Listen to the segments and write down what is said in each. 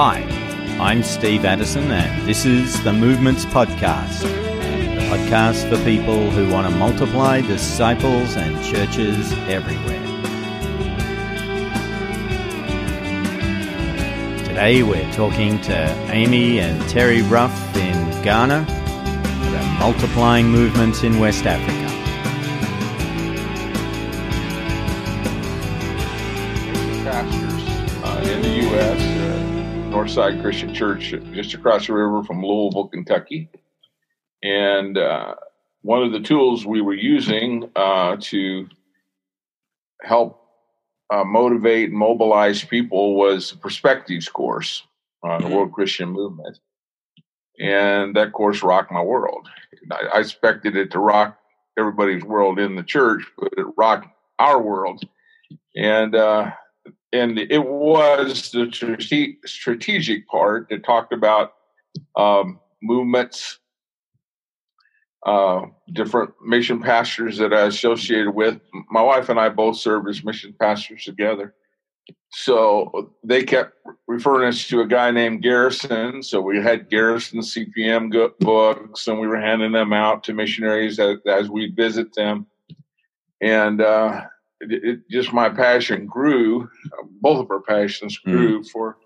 Hi, I'm Steve Addison, and this is the Movements Podcast, the podcast for people who want to multiply disciples and churches everywhere. Today we're talking to Amy and Terry Ruff in Ghana about multiplying movements in West Africa. Northside Christian Church, just across the river from Louisville, Kentucky, and uh, one of the tools we were using uh, to help uh, motivate, and mobilize people was the Perspectives course on the World Christian Movement, and that course rocked my world. I, I expected it to rock everybody's world in the church, but it rocked our world, and uh, and it was the strategic part that talked about um, movements, uh, different mission pastors that I associated with. My wife and I both served as mission pastors together. So they kept referring us to a guy named Garrison. So we had Garrison CPM books, and we were handing them out to missionaries as, as we visit them. And uh, it, it, just my passion grew. Both of our passions grew mm. for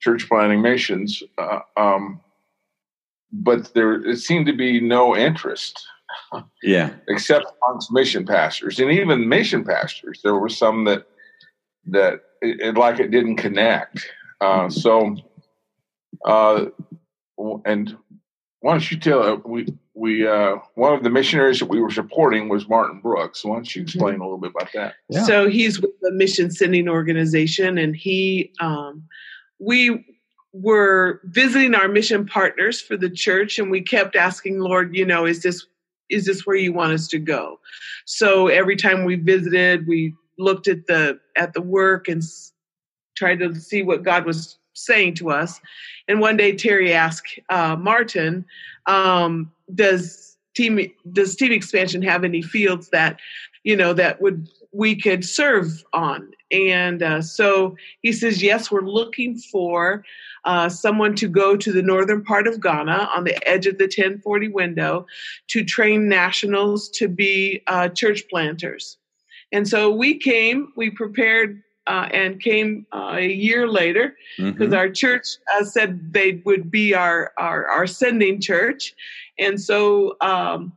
church planting missions, uh, um, but there it seemed to be no interest. Yeah, except amongst mission pastors, and even mission pastors, there were some that that it, it like it didn't connect. Uh, so, uh, and why don't you tell uh, we we uh, one of the missionaries that we were supporting was Martin Brooks. Why don't you explain a little bit about that? Yeah. So he's with the mission sending organization, and he um, we were visiting our mission partners for the church, and we kept asking Lord, you know, is this is this where you want us to go? So every time we visited, we looked at the at the work and tried to see what God was saying to us. And one day Terry asked uh, Martin, um, "Does team does team expansion have any fields that you know that would we could serve on?" And uh, so he says, "Yes, we're looking for." Uh, someone to go to the northern part of Ghana on the edge of the 1040 window to train nationals to be uh, church planters. And so we came, we prepared uh, and came uh, a year later because mm-hmm. our church uh, said they would be our, our, our sending church. And so um,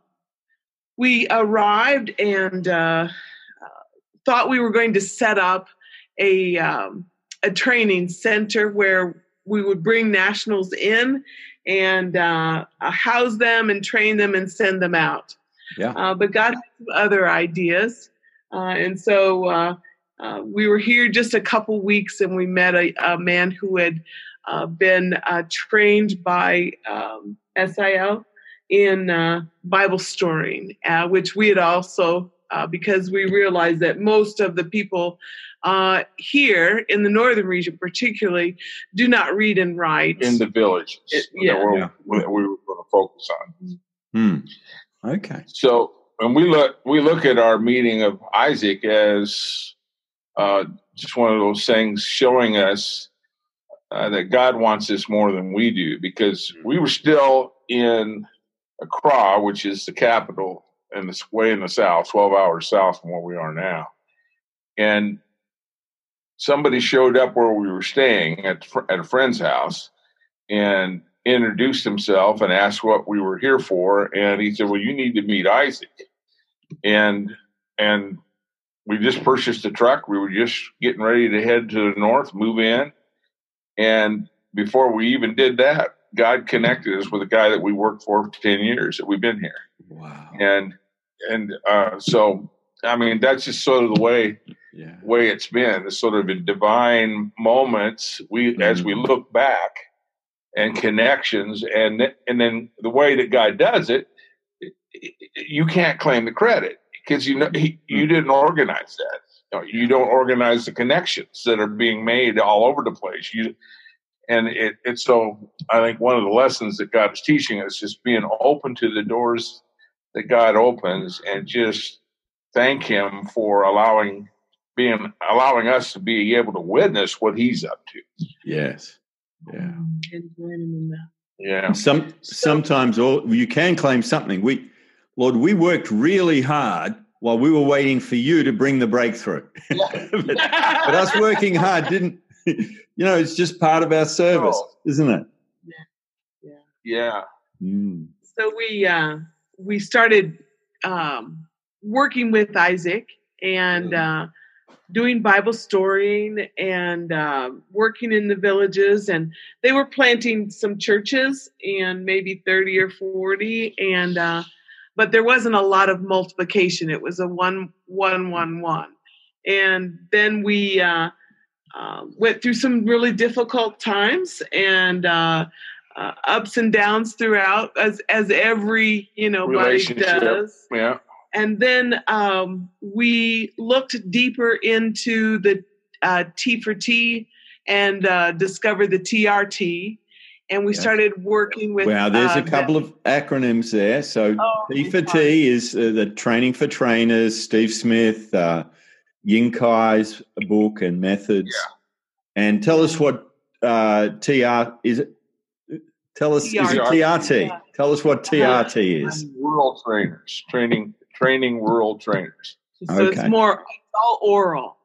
we arrived and uh, thought we were going to set up a, um, a training center where we would bring nationals in and uh, house them and train them and send them out. Yeah. Uh, but God had other ideas. and so uh, we were here just a couple weeks and we met a, a man who had uh, been uh, trained by um, SIL in uh, Bible storying, uh, which we had also, because we realized that most of the people here in the northern region, particularly, do not read and write. In the villages. It, yeah. yeah. we were going to focus on. Hmm. Okay. So when we look, we look at our meeting of Isaac as uh, just one of those things showing us uh, that God wants us more than we do because we were still in Accra, which is the capital and it's way in the south, 12 hours south from where we are now. And somebody showed up where we were staying at, at a friend's house and introduced himself and asked what we were here for. And he said, well, you need to meet Isaac. And, and we just purchased a truck. We were just getting ready to head to the north, move in. And before we even did that, God connected us with a guy that we worked for for 10 years that we've been here. Wow. And, and, uh, so, I mean, that's just sort of the way, yeah. way it's been. It's sort of in divine moments. We, mm-hmm. as we look back and connections and, and then the way that God does it, you can't claim the credit because you know he, you mm-hmm. didn't organize that. You, know, you, don't organize the connections that are being made all over the place. You and it, it's so I think one of the lessons that God is teaching us is being open to the doors that God opens and just thank Him for allowing being allowing us to be able to witness what He's up to. Yes. Yeah. And joining in that. Yeah. Some sometimes all you can claim something. We Lord, we worked really hard while we were waiting for you to bring the breakthrough. but, but us working hard didn't you know, it's just part of our service, Oh. isn't it? Yeah. yeah, Mm. so we uh, we started um, working with Isaac and uh, doing Bible storying and uh, working in the villages, and they were planting some churches and maybe thirty or forty, and uh, but there wasn't a lot of multiplication. It was a one one one one, and then we. Uh, uh, went through some really difficult times and uh, uh, ups and downs throughout, as as every you know body Relationship. does. Yeah. And then um, we looked deeper into the uh, T for T and uh, discovered the TRT, and we Yeah. started working with. Wow, there's uh, a couple of acronyms there. So oh, T for T is uh, the training for trainers, Steve Smith, uh, Ying Kai's book and methods. And tell us what uh, TR is. It? Tell us is it TRT. TRT? Yeah. Tell us what TRT is. Rural trainers, training, training rural trainers. So it's Okay. more it's all oral.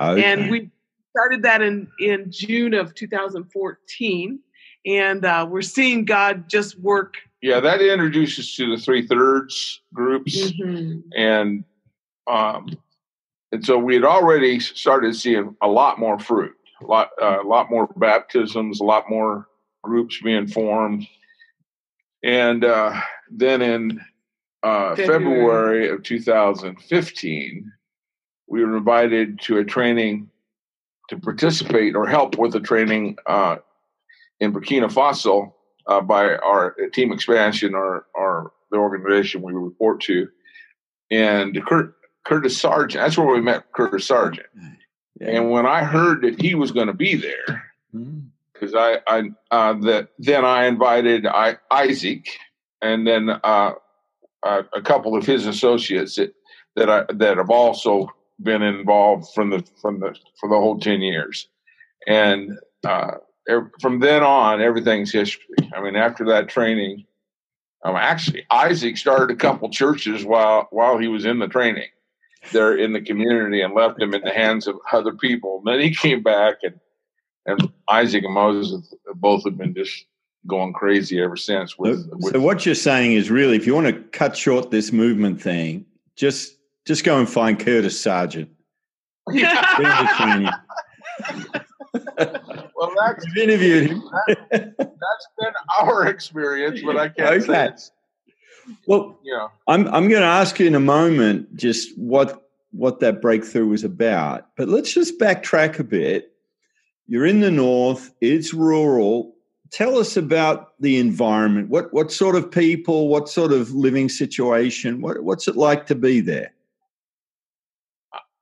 Okay. and we started that in in June of 2014, and uh, we're seeing God just work. Yeah, that introduces to the three thirds groups, Mhm. and um, and so we had already started seeing a lot more fruit, a lot, uh, a lot more baptisms, a lot more groups being formed, and uh, then in uh, February. February of 2015, we were invited to a training to participate or help with a training uh, in Burkina Faso uh, by our team expansion or, or the organization we report to. And Kurt, Curtis Sergeant, that's where we met Curtis Sergeant. Yeah. And when I heard that he was going to be there, because I, I uh, that then I invited I, Isaac and then uh, uh, a couple of his associates that that I, that have also been involved from the from the for the whole ten years, and uh, from then on everything's history. I mean, after that training, um, actually Isaac started a couple churches while while he was in the training there in the community and left them in the hands of other people. And then he came back and and Isaac and Moses both have been just going crazy ever since. So, With, with so what you're saying is really, if you want to cut short this movement thing, just just go and find Curtis Sergeant. Get him to train you. well, that's You've interviewed him. that's been our experience, but I can't say Okay. it's Well, know. I'm I'm going to ask you in a moment just what what that breakthrough was about. But let's just backtrack a bit. You're in the north. It's rural. Tell us about the environment. What what sort of people? What sort of living situation? What what's it like to be there?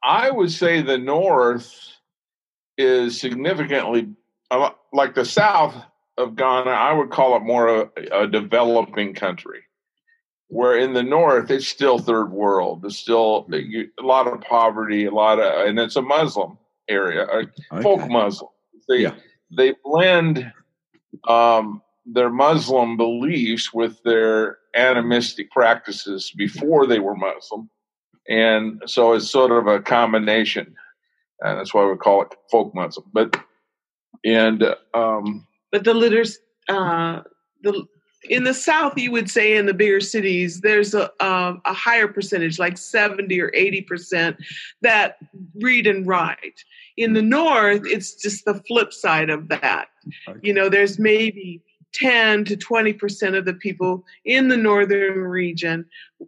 I would say the North is significantly like the South of Ghana. I would call it more a, a developing country, where in the North it's still third world. There's still a lot of poverty, a lot of, and it's a Muslim area, a folk Muslim. They Yeah. they blend um, their Muslim beliefs with their animistic practices before they were Muslim, and so it's sort of a combination, and that's why we call it folk Muslim. But and um, but the litters, uh, the in the South, you would say in the bigger cities, there's a um, a higher percentage, like seventy or eighty percent, that read and write. In the North, it's just the flip side of that. You know, there's maybe 10 to 20% of the people in the northern region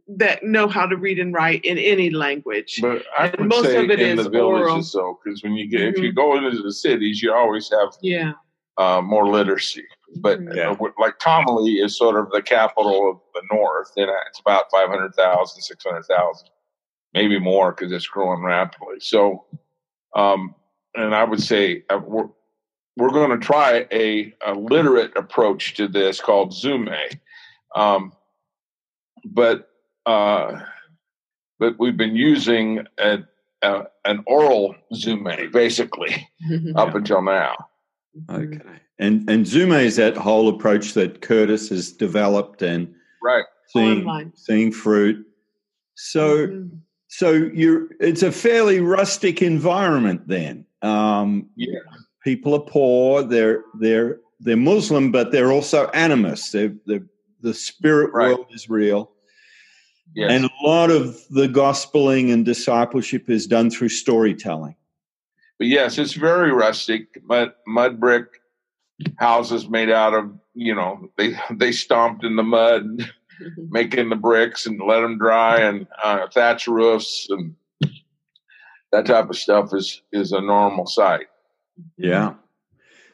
that know how to read and write in any language. but I And would most say of it in is the villages oral. though, because when you get if Mhm. you go into the cities, you always have Yeah. uh, more literacy. But Mhm. Yeah. uh, like Tamale is sort of the capital of the North, and it's about 500,000, 600,000, maybe more because it's growing rapidly. So, um, and I would say uh, we're, we're going to try a, a literate approach to this called Zume. Um, but, uh, but we've been using a, a, an oral Zume basically up until now. Okay. And and Zume is that whole approach that Curtis has developed and right seeing Online. seeing fruit. So Mhm. so you're it's a fairly rustic environment then. Um, yeah people are poor. They're they're they're Muslim, but they're also animists. They're, they're, the spirit Right. world is real, yes. and a lot of the gospeling and discipleship is done through storytelling. But yes, it's very rustic. Mud, mud brick houses made out of you know they they stomped in the mud, making the bricks and let them dry, and uh, thatch roofs and that type of stuff is is a normal sight. Yeah.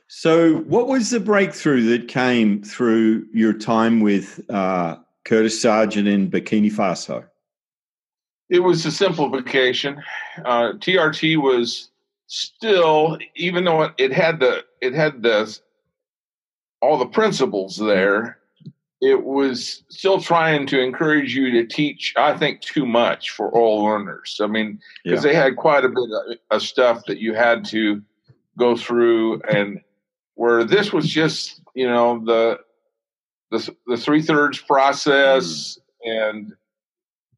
So, what was the breakthrough that came through your time with uh, Curtis Sergeant in Burkina Faso? It was a simplification. Uh, TRT was still, even though it, it had the it had the all the principles there, it was still trying to encourage you to teach. I think too much for all learners. I mean, because they had quite a bit of, of stuff that you had to go through, and where this was just you know the the the three thirds process and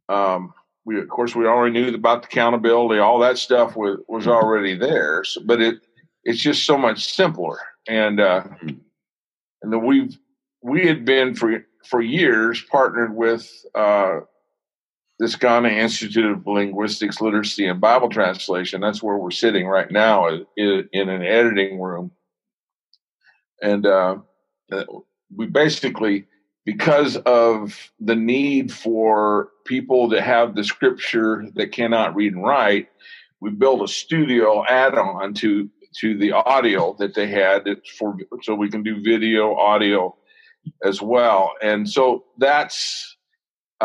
um we of course we already knew about the accountability all that stuff was was already there so, but it it's just so much simpler and uh and then we've we had been for for years partnered with uh this Ghana Institute of Linguistics, Literacy, and Bible Translation. That's where we're sitting right now in, in an editing room. And uh, we basically, because of the need for people to have the scripture that cannot read and write, we built a studio add-on to to the audio that they had for so we can do video, audio as well. And so that's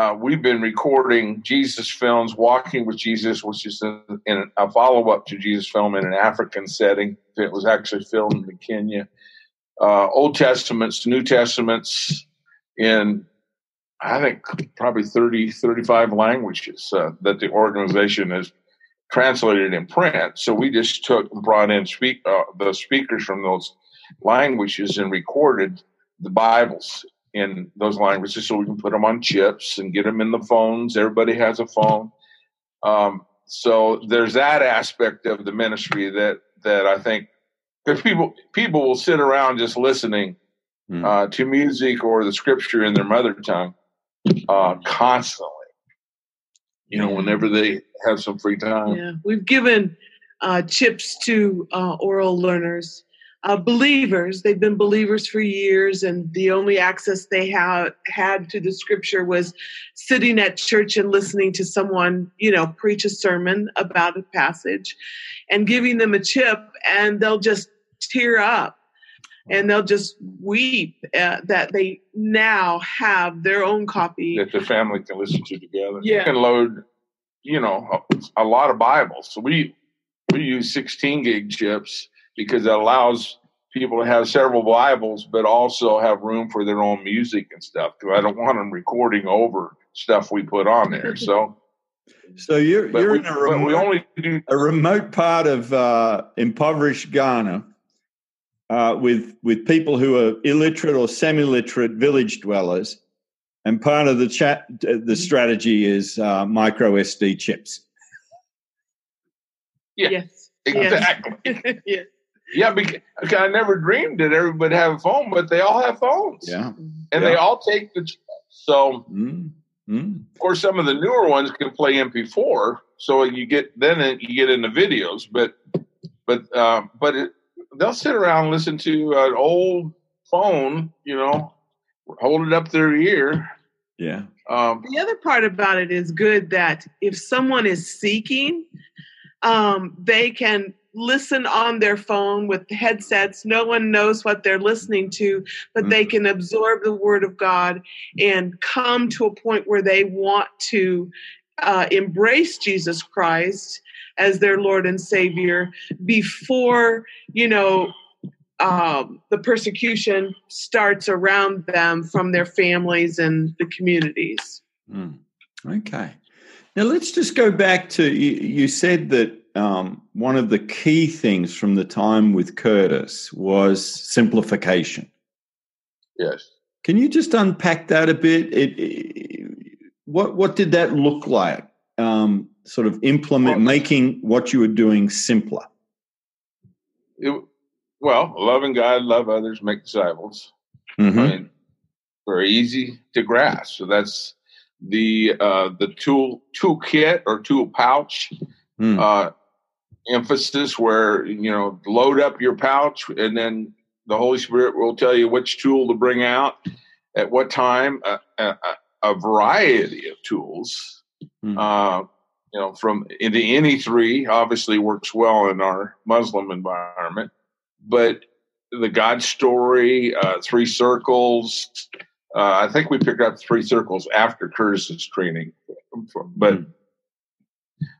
uh, we've been recording Jesus films, Walking with Jesus, which is in, in a follow up to Jesus film in an African setting. It was actually filmed in Kenya. Uh, Old Testaments, New Testaments in, I think, probably 30, 35 languages uh, that the organization has translated in print. So we just took and brought in speak, uh, the speakers from those languages and recorded the Bibles in those languages so we can put them on chips and get them in the phones. Everybody has a phone. Um, so there's that aspect of the ministry that that I think because people people will sit around just listening Mm. uh, to music or the scripture in their mother tongue uh, constantly. You know, whenever they have some free time. Yeah, we've given uh, chips to uh, oral learners, uh, believers. They've been believers for years, and the only access they have had to the scripture was sitting at church and listening to someone, you know, preach a sermon about a passage, and giving them a chip, and they'll just tear up. And they'll just weep uh, that they now have their own copy. that the family can listen to together. Yeah. You can load, you know, a, a lot of Bibles. So we we use 16 gig chips because it allows people to have several Bibles, but also have room for their own music and stuff. Because I don't want them recording over stuff we put on there. So, So you're but, you're we, in a but we remote, only do a remote part of uh, impoverished Ghana uh, with with people who are illiterate or semi-literate village dwellers, and part of the chat the strategy is uh, micro SD chips. Yeah. Yes. exactly. yes. Yeah, because I never dreamed that everybody have a phone, but they all have phones. Yeah. and they all take the. So Mm. Mm. Of course, some of the newer ones can play MP4, so you get then you get into videos. But but uh, but it, they'll sit around and listen to an old phone, you know, hold it up to their ear. Yeah. Um, The other part about it is good that if someone is seeking, um, they can listen on their phone with headsets. No one knows what they're listening to, but they can absorb the Word of God and come to a point where they want to uh, embrace Jesus Christ as their Lord and Savior before, you know, um, the persecution starts around them from their families and the communities. Mm. Okay. Now let's just go back to you, you said that um, one of the key things from the time with Curtis was simplification. Yes. Can you just unpack that a bit? It, it, what what did that look like? Um, sort of implement well, making what you were doing simpler. It, well, loving God, love others, make disciples. Mm-hmm. I mean, very easy to grasp. So that's the uh, the tool toolkit or tool pouch mm. uh, emphasis, where you know load up your pouch, and then the Holy Spirit will tell you which tool to bring out at what time. Uh, a, a, variety of tools. Mm. you know, from into any three obviously works well in our Muslim environment, but the God story, uh, three circles, uh, I think we picked up three circles after Curtis's training, but mm.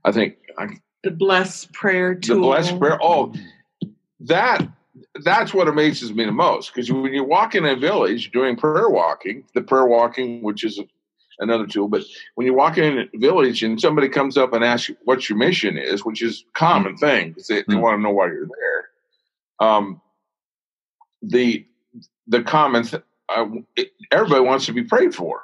I think I, the blessed prayer tool. The blessed prayer. Oh, that that's what amazes me the most because when you walk in a village doing prayer walking, the prayer walking, which is another tool, but when you walk in a village and somebody comes up and asks you what your mission is, which is a common mm. thing because they, they mm. want to know why you're there. Um, the the common th- uh, everybody wants to be prayed for,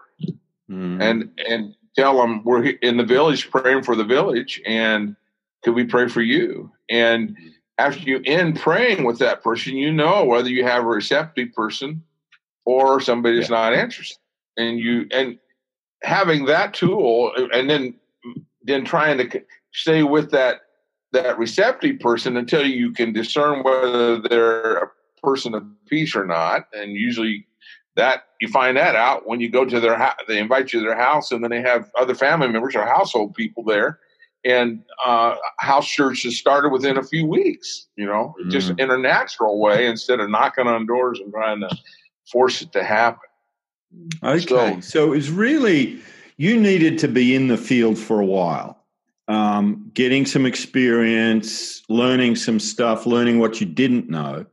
mm. and and tell them we're in the village praying for the village, and could we pray for you? And mm-hmm. after you end praying with that person, you know whether you have a receptive person or somebody that's yeah. not interested, and you and having that tool, and then then trying to stay with that that receptive person until you can discern whether they're a person of peace or not, and usually that you find that out when you go to their house. They invite you to their house, and then they have other family members or household people there. And uh, house churches started within a few weeks. You know, mm. just in a natural way instead of knocking on doors and trying to force it to happen. Okay, so, so it's really you needed to be in the field for a while, um, getting some experience, learning some stuff, learning what you didn't know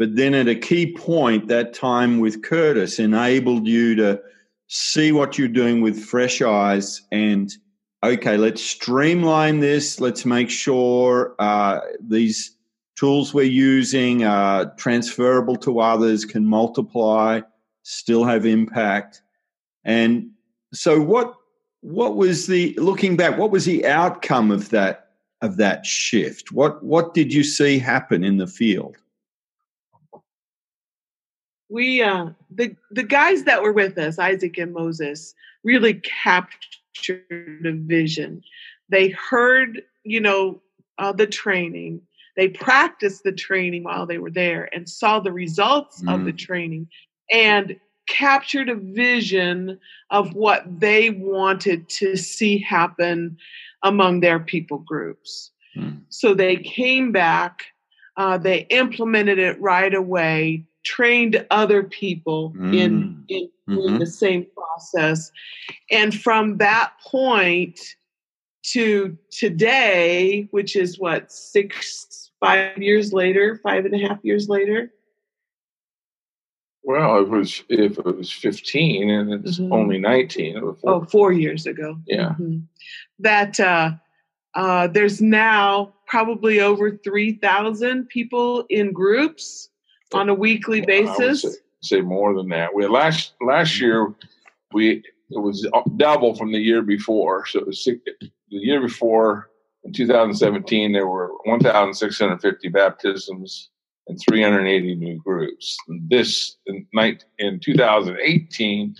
but then at a key point, that time with Curtis enabled you to see what you're doing with fresh eyes and okay, let's streamline this. Let's make sure uh, these tools we're using are transferable to others, can multiply, still have impact. And so, what what was the looking back? What was the outcome of that of that shift? What what did you see happen in the field? we uh the the guys that were with us isaac and moses really captured vision they heard you know uh, the training they practiced the training while they were there and saw the results mm. of the mm. training and captured a vision of what they wanted to see happen among their people groups mm. so they came back uh, they implemented it right away trained other people mm. in, in mm-hmm. the same process. And from that point to today, which is what, six, five years later, five and a half years later? Well, it was if it was fifteen and it's mm-hmm. only nineteen. Four. Oh, four years ago. Yeah. Mm-hmm. That uh, uh, there's now probably over three thousand people in groups on a weekly basis? Say, say, more than that. We last last year we it was double from the year before. So it was six, the year before in 2017 there were 1,650 baptisms and 380 new groups. This in, in 2018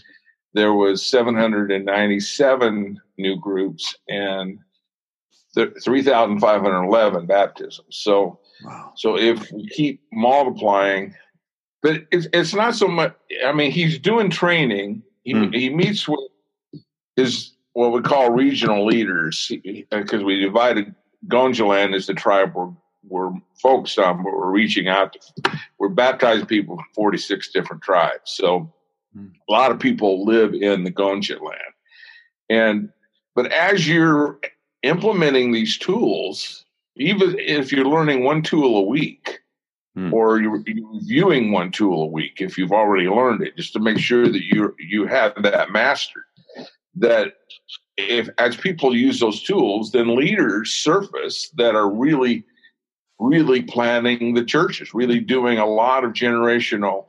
there was 797 new groups and 3,511 baptisms. So Wow. So if we keep multiplying, but it's, it's not so much. I mean, he's doing training. He, mm. he meets with his what we call regional leaders because we divided Gonjaland is the tribe we're, we're focused on, but we're reaching out. To, we're baptizing people from 46 different tribes. So mm. a lot of people live in the Gonja land. And but as you're implementing these tools, even if you're learning one tool a week hmm. or you're, you're reviewing one tool a week if you've already learned it just to make sure that you you have that mastered that if as people use those tools, then leaders surface that are really, really planning the churches, really doing a lot of generational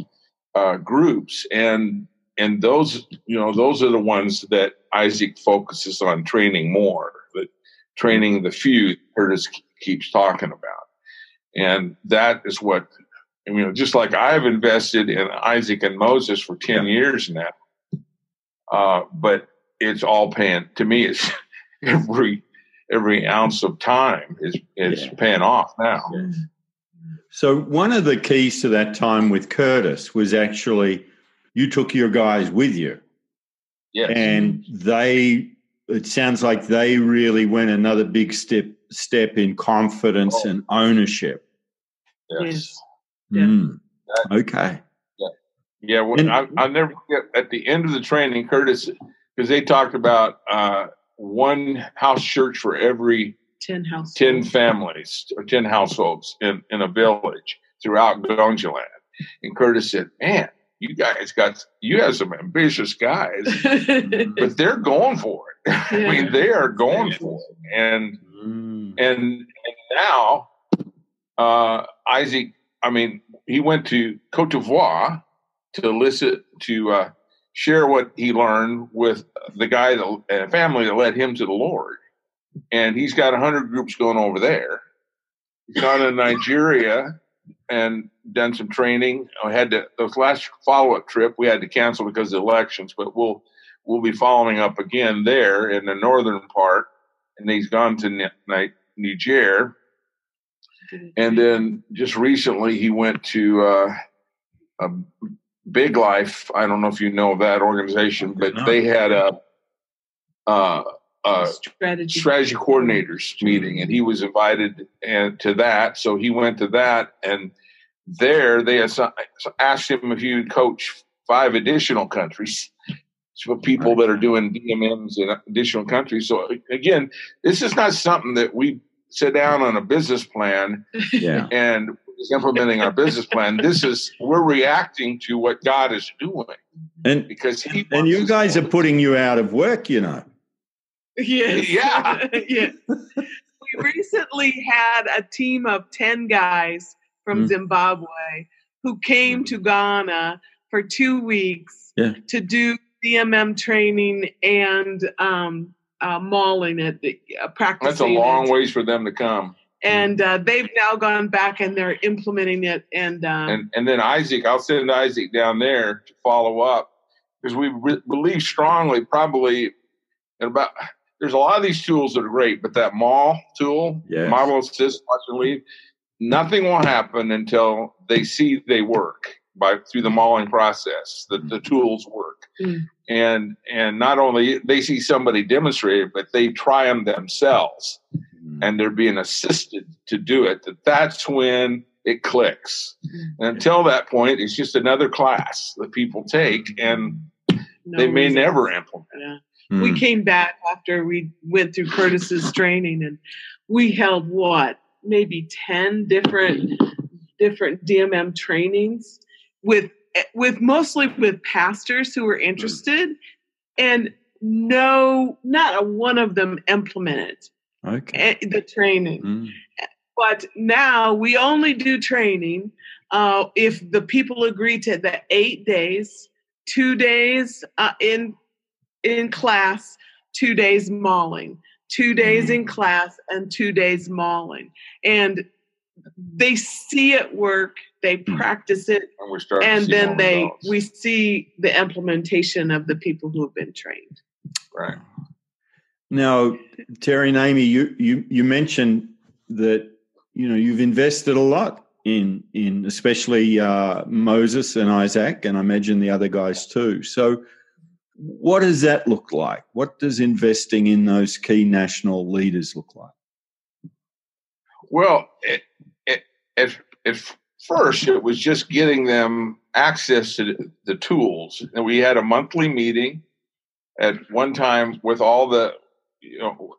uh, groups, and and those you know those are the ones that Isaac focuses on training more, but training the few Curtis keeps talking about, and that is what you know. Just like I've invested in Isaac and Moses for ten years now, uh, but it's all paying to me. It's every every ounce of time is is yeah. paying off now. Yeah. So one of the keys to that time with Curtis was actually you took your guys with you. Yes. And they it sounds like they really went another big step step in confidence oh. and ownership. Yes. Mm. Yeah. Okay. Yeah. Yeah. Well, and, I, I'll never forget at the end of the training, Curtis because they talked about uh, one house church for every 10 households. 10 families or 10 households in, in a village throughout Gonjaland. And Curtis said, Man, you guys got, you have some ambitious guys, but they're going for it. Yeah. I mean, they are going for it. And, mm. and, and now, uh, Isaac, I mean, he went to Cote d'Ivoire to listen to, uh, share what he learned with the guy that uh, family that led him to the Lord. And he's got a hundred groups going over there. He's gone to Nigeria and done some training. I had to those last follow up trip we had to cancel because of the elections, but we'll we'll be following up again there in the northern part. And he's gone to Niger. And then just recently he went to uh, a Big Life. I don't know if you know of that organization, but no. they had a, a, a strategy. strategy coordinators meeting, and he was invited and to that. So he went to that, and there they asked him if he would coach five additional countries for people that are doing DMMs in additional countries. So again, this is not something that we sit down on a business plan yeah. and is implementing our business plan. This is we're reacting to what God is doing, and because He and you guys are putting you out of work. You know. Yes. Yeah. yeah. We recently had a team of ten guys from mm. Zimbabwe who came to Ghana for two weeks yeah. to do DMM training and um, uh, mauling at the uh, practice. That's a long ways for them to come and uh, they've now gone back and they're implementing it. And um, and and then Isaac, I'll send Isaac down there to follow up because we re- believe strongly, probably, in about. There's a lot of these tools that are great, but that maul tool, yes. Marvel Assist, Watch and Lead, nothing will happen until they see they work by through the mauling process. That the tools work, mm. and and not only they see somebody demonstrate it, but they try them themselves mm-hmm. and they're being assisted to do it, that that's when it clicks. Mm-hmm. And until that point, it's just another class that people take and no they may reason. never implement. Yeah. Mm. We came back after we went through Curtis's training and we held what, maybe 10 different different DMM trainings with with mostly with pastors who were mm. interested and no not a one of them implemented okay. the training. Mm. But now we only do training uh, if the people agree to the eight days, two days uh, in in class, two days mauling, two days mm. in class, and two days mauling, and they see it work they mm. practice it and, and then they results. we see the implementation of the people who have been trained right now, Terry and Amy, you, you, you mentioned that you know you've invested a lot in in especially uh, Moses and Isaac, and I imagine the other guys too. So, what does that look like? What does investing in those key national leaders look like? Well, it, it, at, at first, it was just getting them access to the, tools, and we had a monthly meeting at one time with all the you know,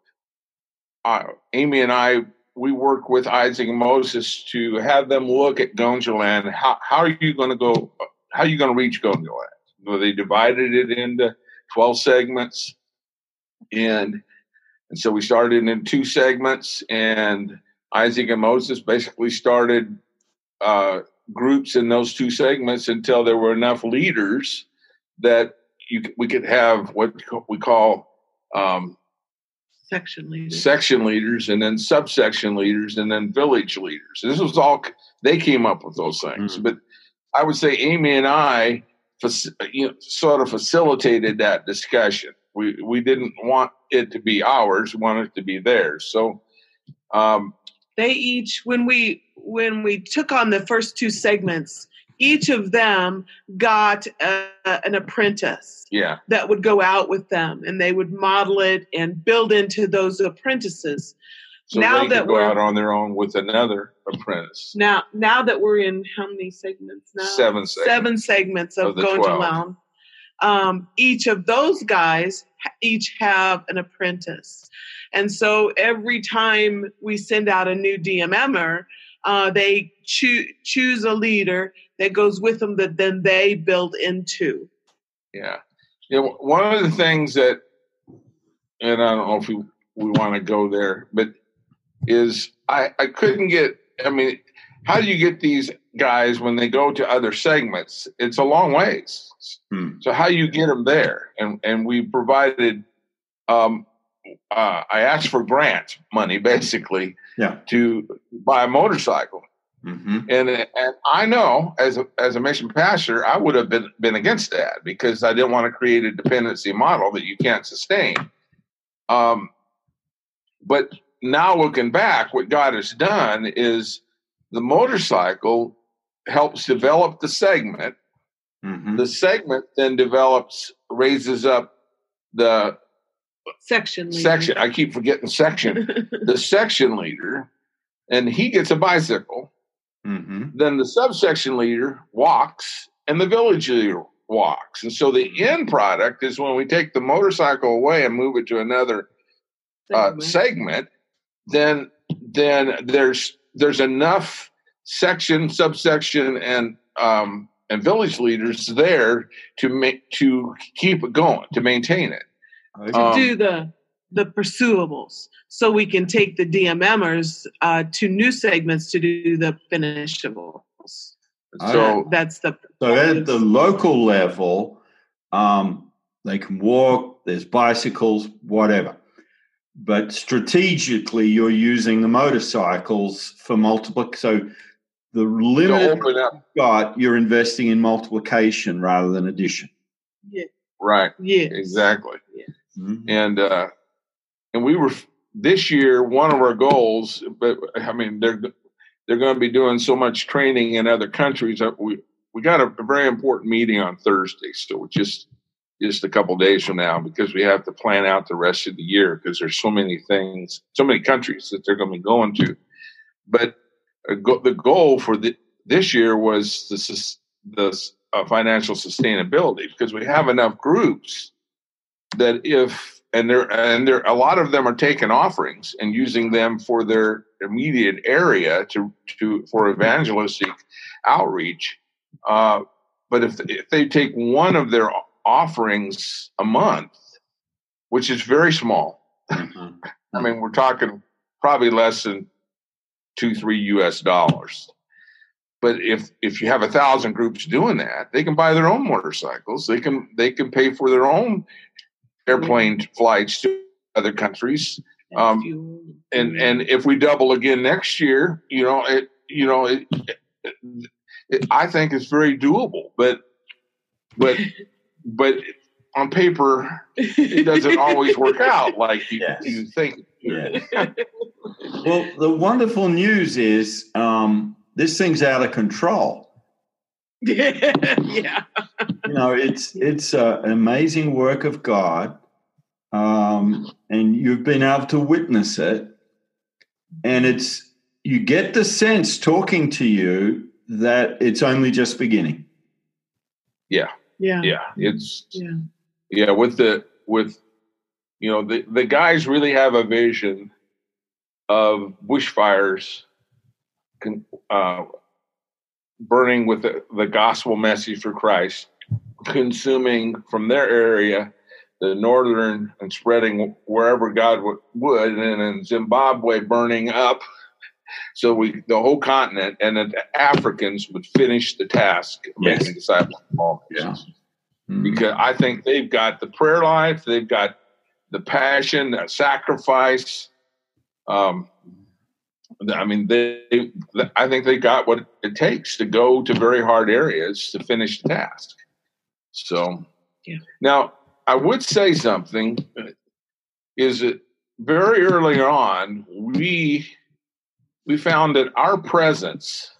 uh, Amy and I, we work with Isaac Moses to have them look at Gonjaland. How, how are you going to go? How are you going to reach Gonjaland? Well, they divided it into 12 segments. and and so we started in two segments, and Isaac and Moses basically started uh, groups in those two segments until there were enough leaders that you, we could have what we call um, section leaders, section leaders, and then subsection leaders, and then village leaders. This was all they came up with those things. Mm-hmm. But I would say Amy and I, you know, sort of facilitated that discussion. We we didn't want it to be ours; we wanted it to be theirs. So um, they each when we when we took on the first two segments each of them got a, an apprentice yeah. that would go out with them and they would model it and build into those apprentices so now that we're out on their own with another apprentice now now that we're in how many segments now seven segments, seven segments of, of going 12. to Lown. Um, each of those guys each have an apprentice and so every time we send out a new DMMer, uh, they choo- choose a leader that goes with them that then they build into. Yeah. Yeah. One of the things that, and I don't know if we, we want to go there, but is I, I couldn't get, I mean, how do you get these guys when they go to other segments? It's a long ways. Hmm. So how do you get them there? And, and we provided, um, uh, I asked for grant money basically yeah. to buy a motorcycle. Mm-hmm. And and I know as a, as a mission pastor, I would have been been against that because I didn't want to create a dependency model that you can't sustain. Um, but now looking back, what God has done is the motorcycle helps develop the segment. Mm-hmm. The segment then develops, raises up the section leader. section. I keep forgetting section. the section leader, and he gets a bicycle. Mm-hmm. Then the subsection leader walks, and the village leader walks. And so the end product is when we take the motorcycle away and move it to another uh, segment. segment then then there's there's enough section, subsection, and um, and village leaders there to make to keep it going, to maintain it to um, do the the pursuables so we can take the DMMers uh, to new segments to do the finishables. So that's the so at the local level, um, they can walk. There's bicycles, whatever. But strategically, you're using the motorcycles for multiple. So the limit you've got, you're investing in multiplication rather than addition. Yeah. Right. Yeah. Exactly. Yeah. Mm-hmm. And uh, and we were this year one of our goals, but I mean they're they're going to be doing so much training in other countries. We we got a, very important meeting on Thursday, so just just a couple days from now because we have to plan out the rest of the year because there's so many things, so many countries that they're going to be going to. But uh, the goal for the, this year was the the uh, financial sustainability because we have enough groups that if and there and there a lot of them are taking offerings and using them for their immediate area to to for evangelistic outreach. Uh, but if if they take one of their offerings a month, which is very small, mm-hmm. I mean we're talking probably less than two three U.S. dollars. But if if you have a thousand groups doing that, they can buy their own motorcycles. They can they can pay for their own airplane flights to other countries. Um, and and if we double again next year, you know it. You know it, it, it I think it's very doable, but but but on paper it doesn't always work out like you, yes. you think. Yeah. well, the wonderful news is um, this thing's out of control. yeah. You know, it's it's uh, an amazing work of God, um, and you've been able to witness it, and it's you get the sense talking to you that it's only just beginning. Yeah. Yeah. Yeah. It's yeah. Yeah. With the with you know the the guys really have a vision of bushfires. Can, uh, burning with the, the gospel message for Christ, consuming from their area the northern and spreading wherever God would, and in Zimbabwe burning up. So we, the whole continent, and the Africans would finish the task of yes. making disciples of all nations. Yeah. Mm-hmm. Because I think they've got the prayer life, they've got the passion, the sacrifice. Um, I mean, they, I think they got what it takes to go to very hard areas to finish the task. So, yeah. now I would say something is that very early on, we, we found that our presence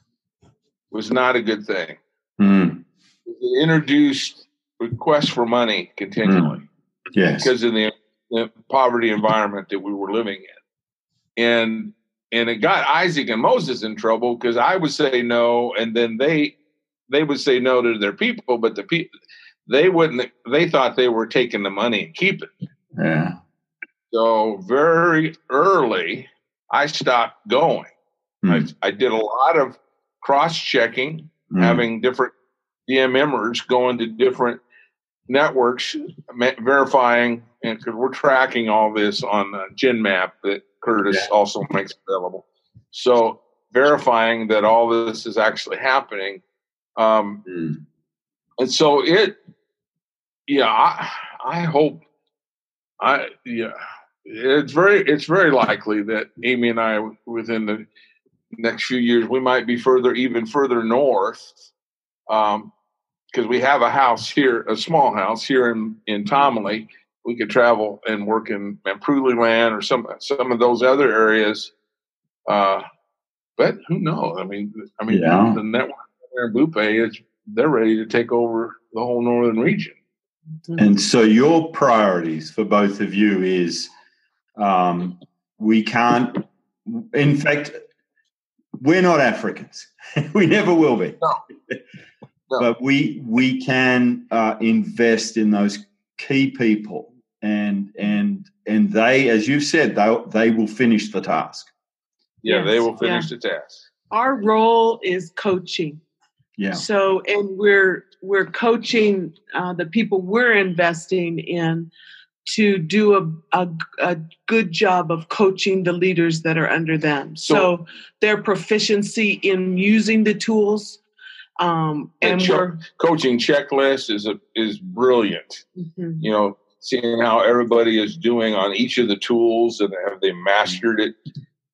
was not a good thing. Mm. It introduced requests for money continually. Mm. Yes. Because of the, the poverty environment that we were living in. And and it got Isaac and Moses in trouble because I would say no, and then they they would say no to their people, but the people they wouldn't. They thought they were taking the money and keep it. Yeah. So very early, I stopped going. Mm. I, I, did a lot of cross checking, mm. having different DMMers going to different networks, verifying, and because we're tracking all this on the GenMap that Curtis yeah. also makes available. So verifying that all this is actually happening. Um, mm. And so it, yeah, I, I hope, I yeah, it's very it's very likely that Amy and I within the next few years we might be further even further north, because um, we have a house here, a small house here in in Tamale we could travel and work in Mapuli land or some some of those other areas. Uh, but who knows? I mean, I mean, yeah. the network in Bupe is they're ready to take over the whole northern region. And so, your priorities for both of you is um, we can't. In fact, we're not Africans. we never will be. No. No. But we we can uh, invest in those key people and and and they, as you've said, they they will finish the task. Yeah, yes, they will finish yeah. the task. Our role is coaching. Yeah. So, and we're we're coaching uh, the people we're investing in to do a, a, a good job of coaching the leaders that are under them. So, so their proficiency in using the tools. Um, and ch- we're coaching checklist is a, is brilliant. Mm-hmm. You know, seeing how everybody is doing on each of the tools and have they mastered it.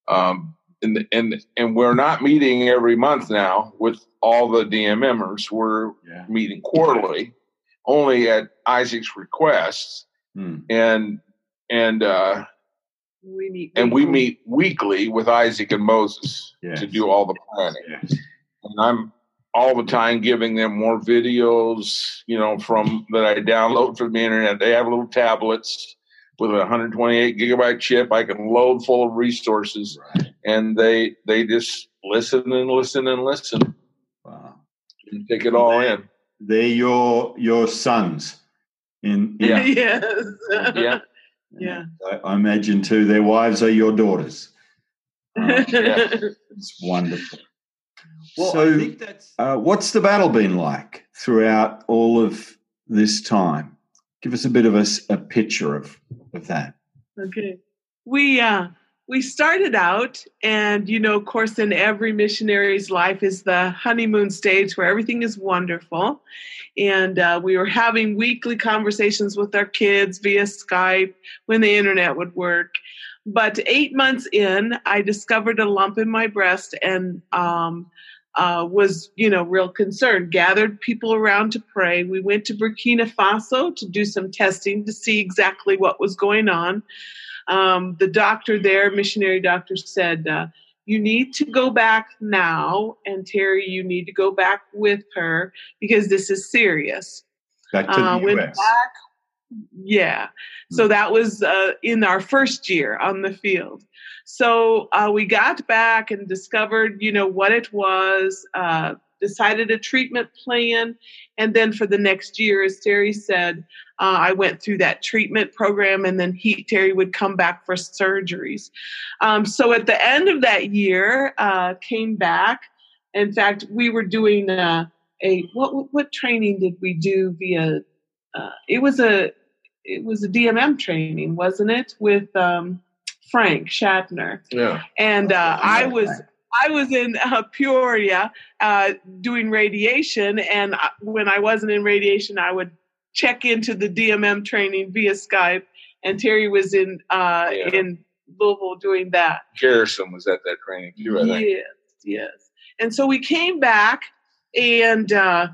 Um, and and and we're not meeting every month now with all the DMMers. We're yeah. meeting quarterly, only at Isaac's request, hmm. and and uh, we meet and we meet weekly with Isaac and Moses yes. to do all the planning. Yes. And I'm all the time giving them more videos, you know, from that I download from the internet. They have little tablets with a 128 gigabyte chip. I can load full of resources, right. and they they just listen and listen and listen. Wow! And take it all they, in. They're your your sons. In, in yeah, yes. yeah, yeah. I, I, imagine too. Their wives are your daughters. Uh, yeah. It's wonderful. Well, so, I think that's. Uh, what's the battle been like throughout all of this time? Give us a bit of a, a picture of, of that. Okay. We, uh, we started out, and you know, of course, in every missionary's life is the honeymoon stage where everything is wonderful. And uh, we were having weekly conversations with our kids via Skype when the internet would work. But eight months in, I discovered a lump in my breast, and um, uh, was, you know, real concerned. Gathered people around to pray. We went to Burkina Faso to do some testing to see exactly what was going on. Um, the doctor there, missionary doctor, said, uh, "You need to go back now, and Terry, you need to go back with her because this is serious." Back to the uh, went back. Yeah, so hmm. that was uh, in our first year on the field. So uh, we got back and discovered, you know, what it was, uh, decided a treatment plan. And then for the next year, as Terry said, uh, I went through that treatment program and then he, Terry would come back for surgeries. Um, so at the end of that year, uh, came back. In fact, we were doing a, a what, what training did we do via, uh, it was a, it was a DMM training, wasn't it, with um, Frank Shatner? Yeah. And uh, I was I was in uh, Peoria uh, doing radiation, and when I wasn't in radiation, I would check into the DMM training via Skype. And Terry was in uh, Yeah. in Louisville doing that. Garrison was at that training too, I think. Yes, yes. And so we came back, and uh,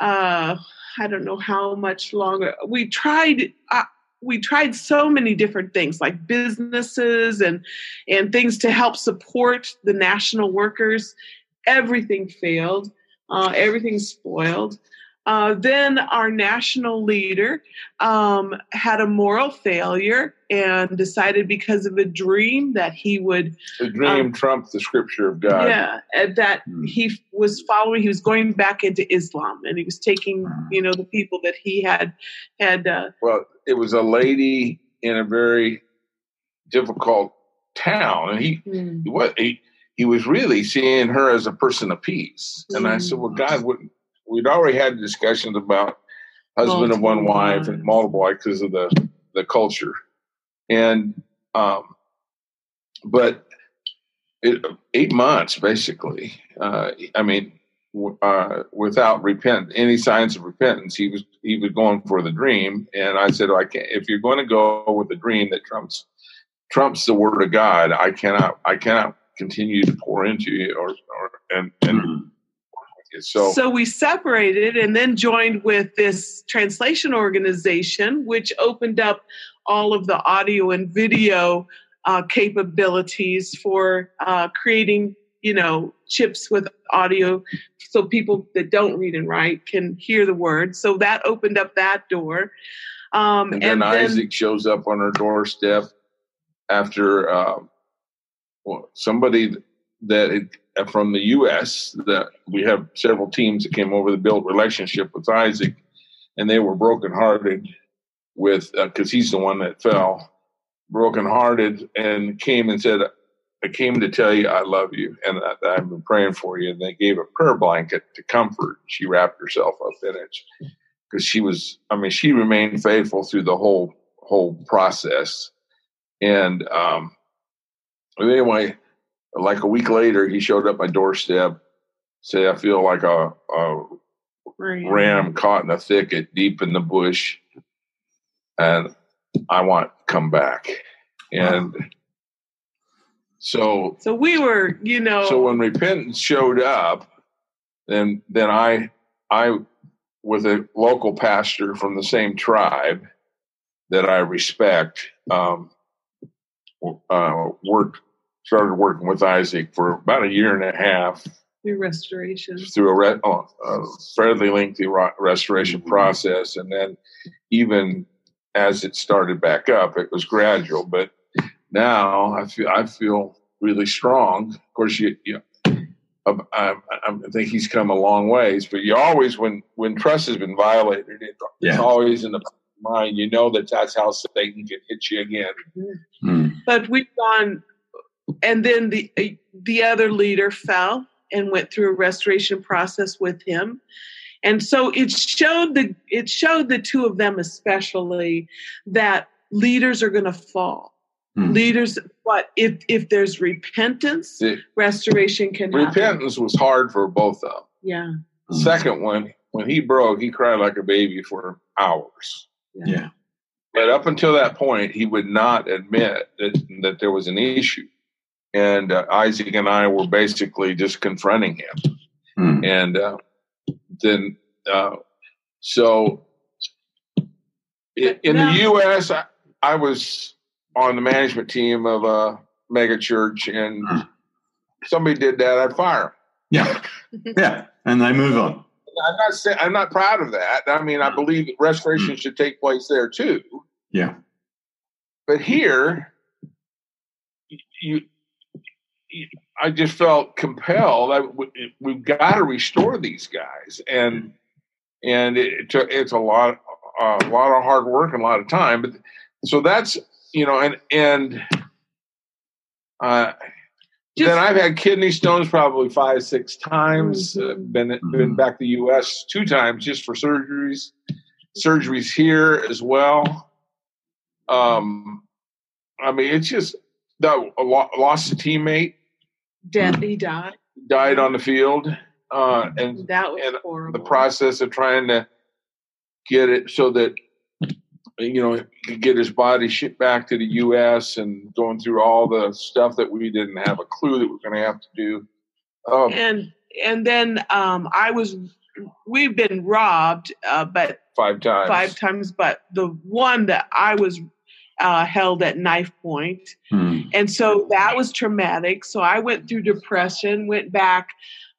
uh, I don't know how much longer. We tried. Uh, we tried so many different things, like businesses and and things to help support the national workers. Everything failed. Uh, everything spoiled. Uh, then our national leader um, had a moral failure and decided because of a dream that he would The dream trumped the scripture of God. yeah, and that Mm. he was following. He was going back into Islam, and he was taking, you know, the people that he had had. Uh, Well, it was a lady in a very difficult town, and he mm, he was he, he was really seeing her as a person of peace. And I said, "Well, God, wouldn't we'd already had discussions about husband of one Multiple wife and multiple wives because of the the culture, and um, but it, eight months basically. Uh, I mean." w- Uh, without repent, any signs of repentance, he was he was going for the dream, and I said, "I can't. If you're going to go with the dream that trumps trumps the word of God, I cannot I cannot continue to pour into you or, or and and Mhm. so, so we separated, and then joined with this translation organization, which opened up all of the audio and video uh, capabilities for uh, creating, you know, chips with audio, so people that don't read and write can hear the word. So that opened up that door. Um, and then Isaac shows up on her doorstep after um, well, somebody that it, from the U.S. that we have several teams that came over to build relationship with Isaac, and they were brokenhearted with because he's the one that fell, brokenhearted, and came and said, "I came to tell you I love you, and that I've been praying for you." And they gave a prayer blanket to comfort. She wrapped herself up in it because she was. I mean, she remained faithful through the whole whole process, and um, anyway, like a week later, he showed up my doorstep. Say, I feel like a, a ram caught in a thicket deep in the bush, and I want to come back. And so, So we were, you know, so when repentance showed up, then then I I with a local pastor from the same tribe that I respect um, uh, worked started working with Isaac for about a year and a half through restoration. through a, re- oh, a fairly lengthy ro- restoration Mhm. process, and then even as it started back up, it was gradual. But now I feel I feel really strong. Of course, you, you I, I, I think he's come a long ways, but you always when when trust has been violated, it, Yeah. it's always in the mind. You know that that's how Satan can hit you again. Mm. But we've gone, and then the the other leader fell and went through a restoration process with him, and so it showed the it showed the two of them especially that leaders are going to fall. Mm. Leaders, but if if there's repentance, The- restoration can happen. Repentance was hard for both of them. Yeah, The Second one, when he broke, he cried like a baby for hours. Yeah. But up until that point, he would not admit that, that there was an issue. And uh, Isaac and I were basically just confronting him. Mm. And uh, then, uh, so in the U.S., I, I was on the management team of a mega church, and Hmm. somebody did that, I'd fire him. Yeah. Yeah. And they move on. I'm not saying I'm not proud of that. I mean, I believe that restoration should take place there too. Yeah. But here, you, you I just felt compelled. I, we- we've got to restore these guys, and and it, it's a lot a lot of hard work and a lot of time. But so that's you know, and and uh, Just- then I've had kidney stones probably five six times. Uh, Mhm. been been Mhm. back to the U.S. two times just for surgeries. Surgeries here as well. Um, I mean, it's just that lost a teammate. Death, he died. Died on the field, uh, and that was and horrible. The process of trying to get it so that you know get his body shipped back to the U.S. and going through all the stuff that we didn't have a clue that we are going to have to do. Um, and and then um, I was we've been robbed, uh, but five times. Five times, but the one that I was uh, held at knife point. Hmm. And so that was traumatic. So I went through depression, went back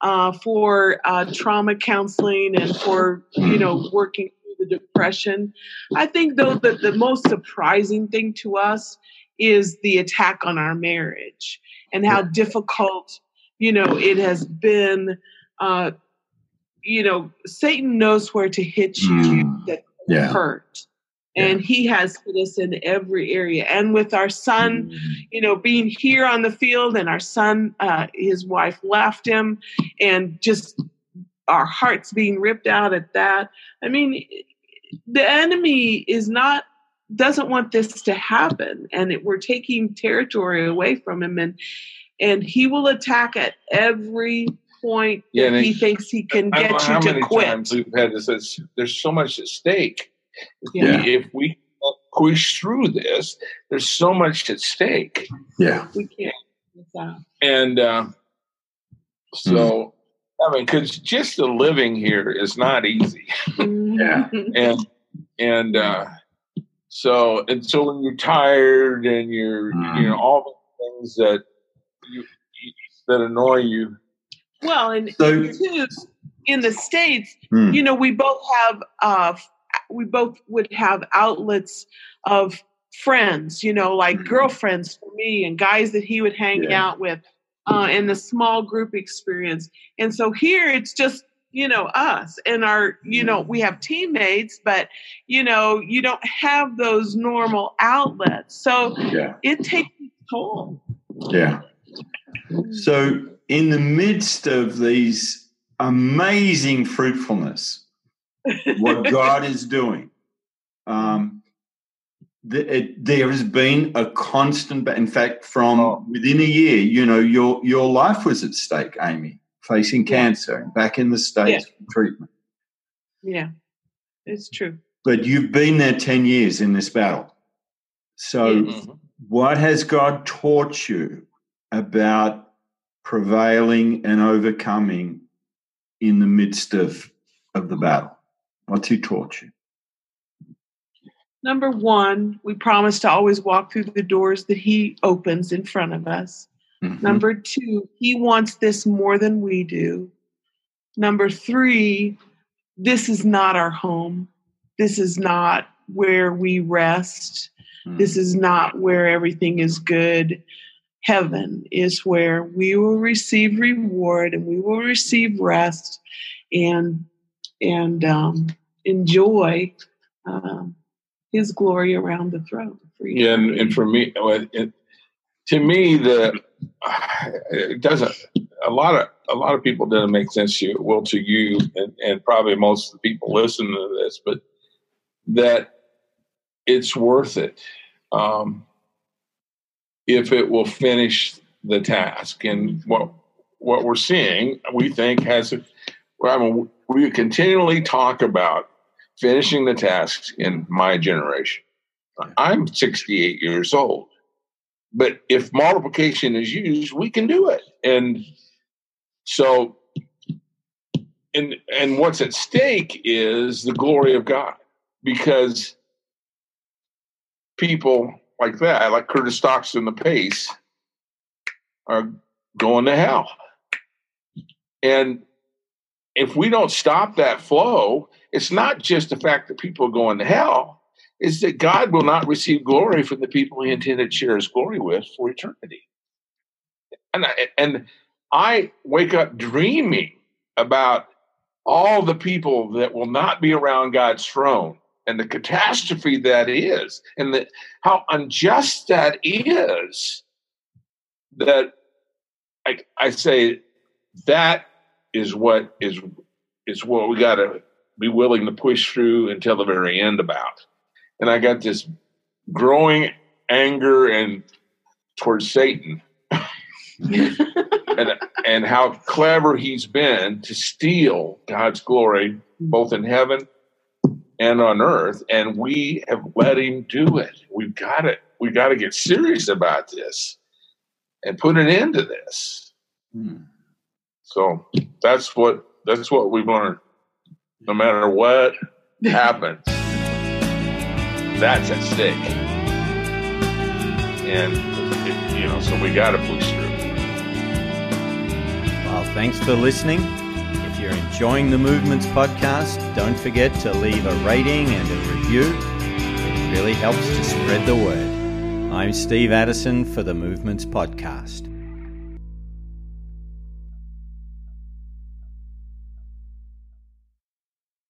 uh, for uh, trauma counseling and for, you know, hmm. working through the depression. I think, though, that the most surprising thing to us is the attack on our marriage and how difficult, you know, it has been uh, you know, Satan knows where to hit you mm. that yeah. hurt. And he has hit us in every area. And with our son, mm. you know, being here on the field and our son, uh, his wife left him, and just our hearts being ripped out at that. I mean, the enemy is not doesn't want this to happen and it, we're taking territory away from him and and he will attack at every point yeah, that he thinks he can get you to quit. Times we've had this. There's so much at stake. Yeah. If we push through this, there's so much at stake. Yeah, we can't. And uh, so, mm. I mean, because just the living here is not easy. yeah, and and uh, so and so when you're tired and you're mm. you know all the things that you that annoy you well, and so, two, in the states, hmm. you know, we both have uh, we both would have outlets of friends, you know, like hmm. girlfriends for me and guys that he would hang yeah. out with uh, in the small group experience. And so here it's just you know us and our you know we have teammates but you know you don't have those normal outlets so yeah. it takes a toll yeah so in the midst of these amazing fruitfulness, what God is doing, um, the, it, there has been a constant. In fact, from oh. within a year, you know, your your life was at stake, Amy, facing cancer and back in the states yeah. for treatment. Yeah, it's true. But you've been there ten years in this battle. So, mm-hmm. what has God taught you about prevailing and overcoming in the midst of, of the battle? What's he taught you? Number one, we promise to always walk through the doors that he opens in front of us. Mm-hmm. Number two, he wants this more than we do. Number three, this is not our home. This is not where we rest. Mm-hmm. This is not where everything is good heaven is where we will receive reward and we will receive rest and and um, enjoy uh, his glory around the throne. yeah, and, and, for me, it, to me, the it doesn't. A lot of a lot of people doesn't make sense to you. Well, to you, and, and probably most of the people listening to this, but that it's worth it. Um, if it will finish the task. And what what we're seeing, we think has. I mean, we continually talk about finishing the tasks in my generation. I'm 68 years old, but if multiplication is used, we can do it. And so, and and what's at stake is the glory of God, because people like that, like Curtis Stocks and the Pace, are going to hell. And if we don't stop that flow, it's not just the fact that people are going to hell, it's that God will not receive glory from the people he intended to share his glory with for eternity. And I, and I wake up dreaming about all the people that will not be around God's throne and the catastrophe that is, and the, how unjust that is, that I, I say that is what is is what we got to be willing to push through until the very end about. And I got this growing anger and towards Satan. and and how clever he's been to steal God's glory both in heaven and on earth and we have let him do it we've got it we got to get serious about this and put an end to this hmm. So that's what that's what we've learned no matter what happens that's at stake and it, you know so we got to push through well, thanks for listening. If you're enjoying the Movements podcast, don't forget to leave a rating and a review. It really helps to spread the word. I'm Steve Addison for the Movements podcast.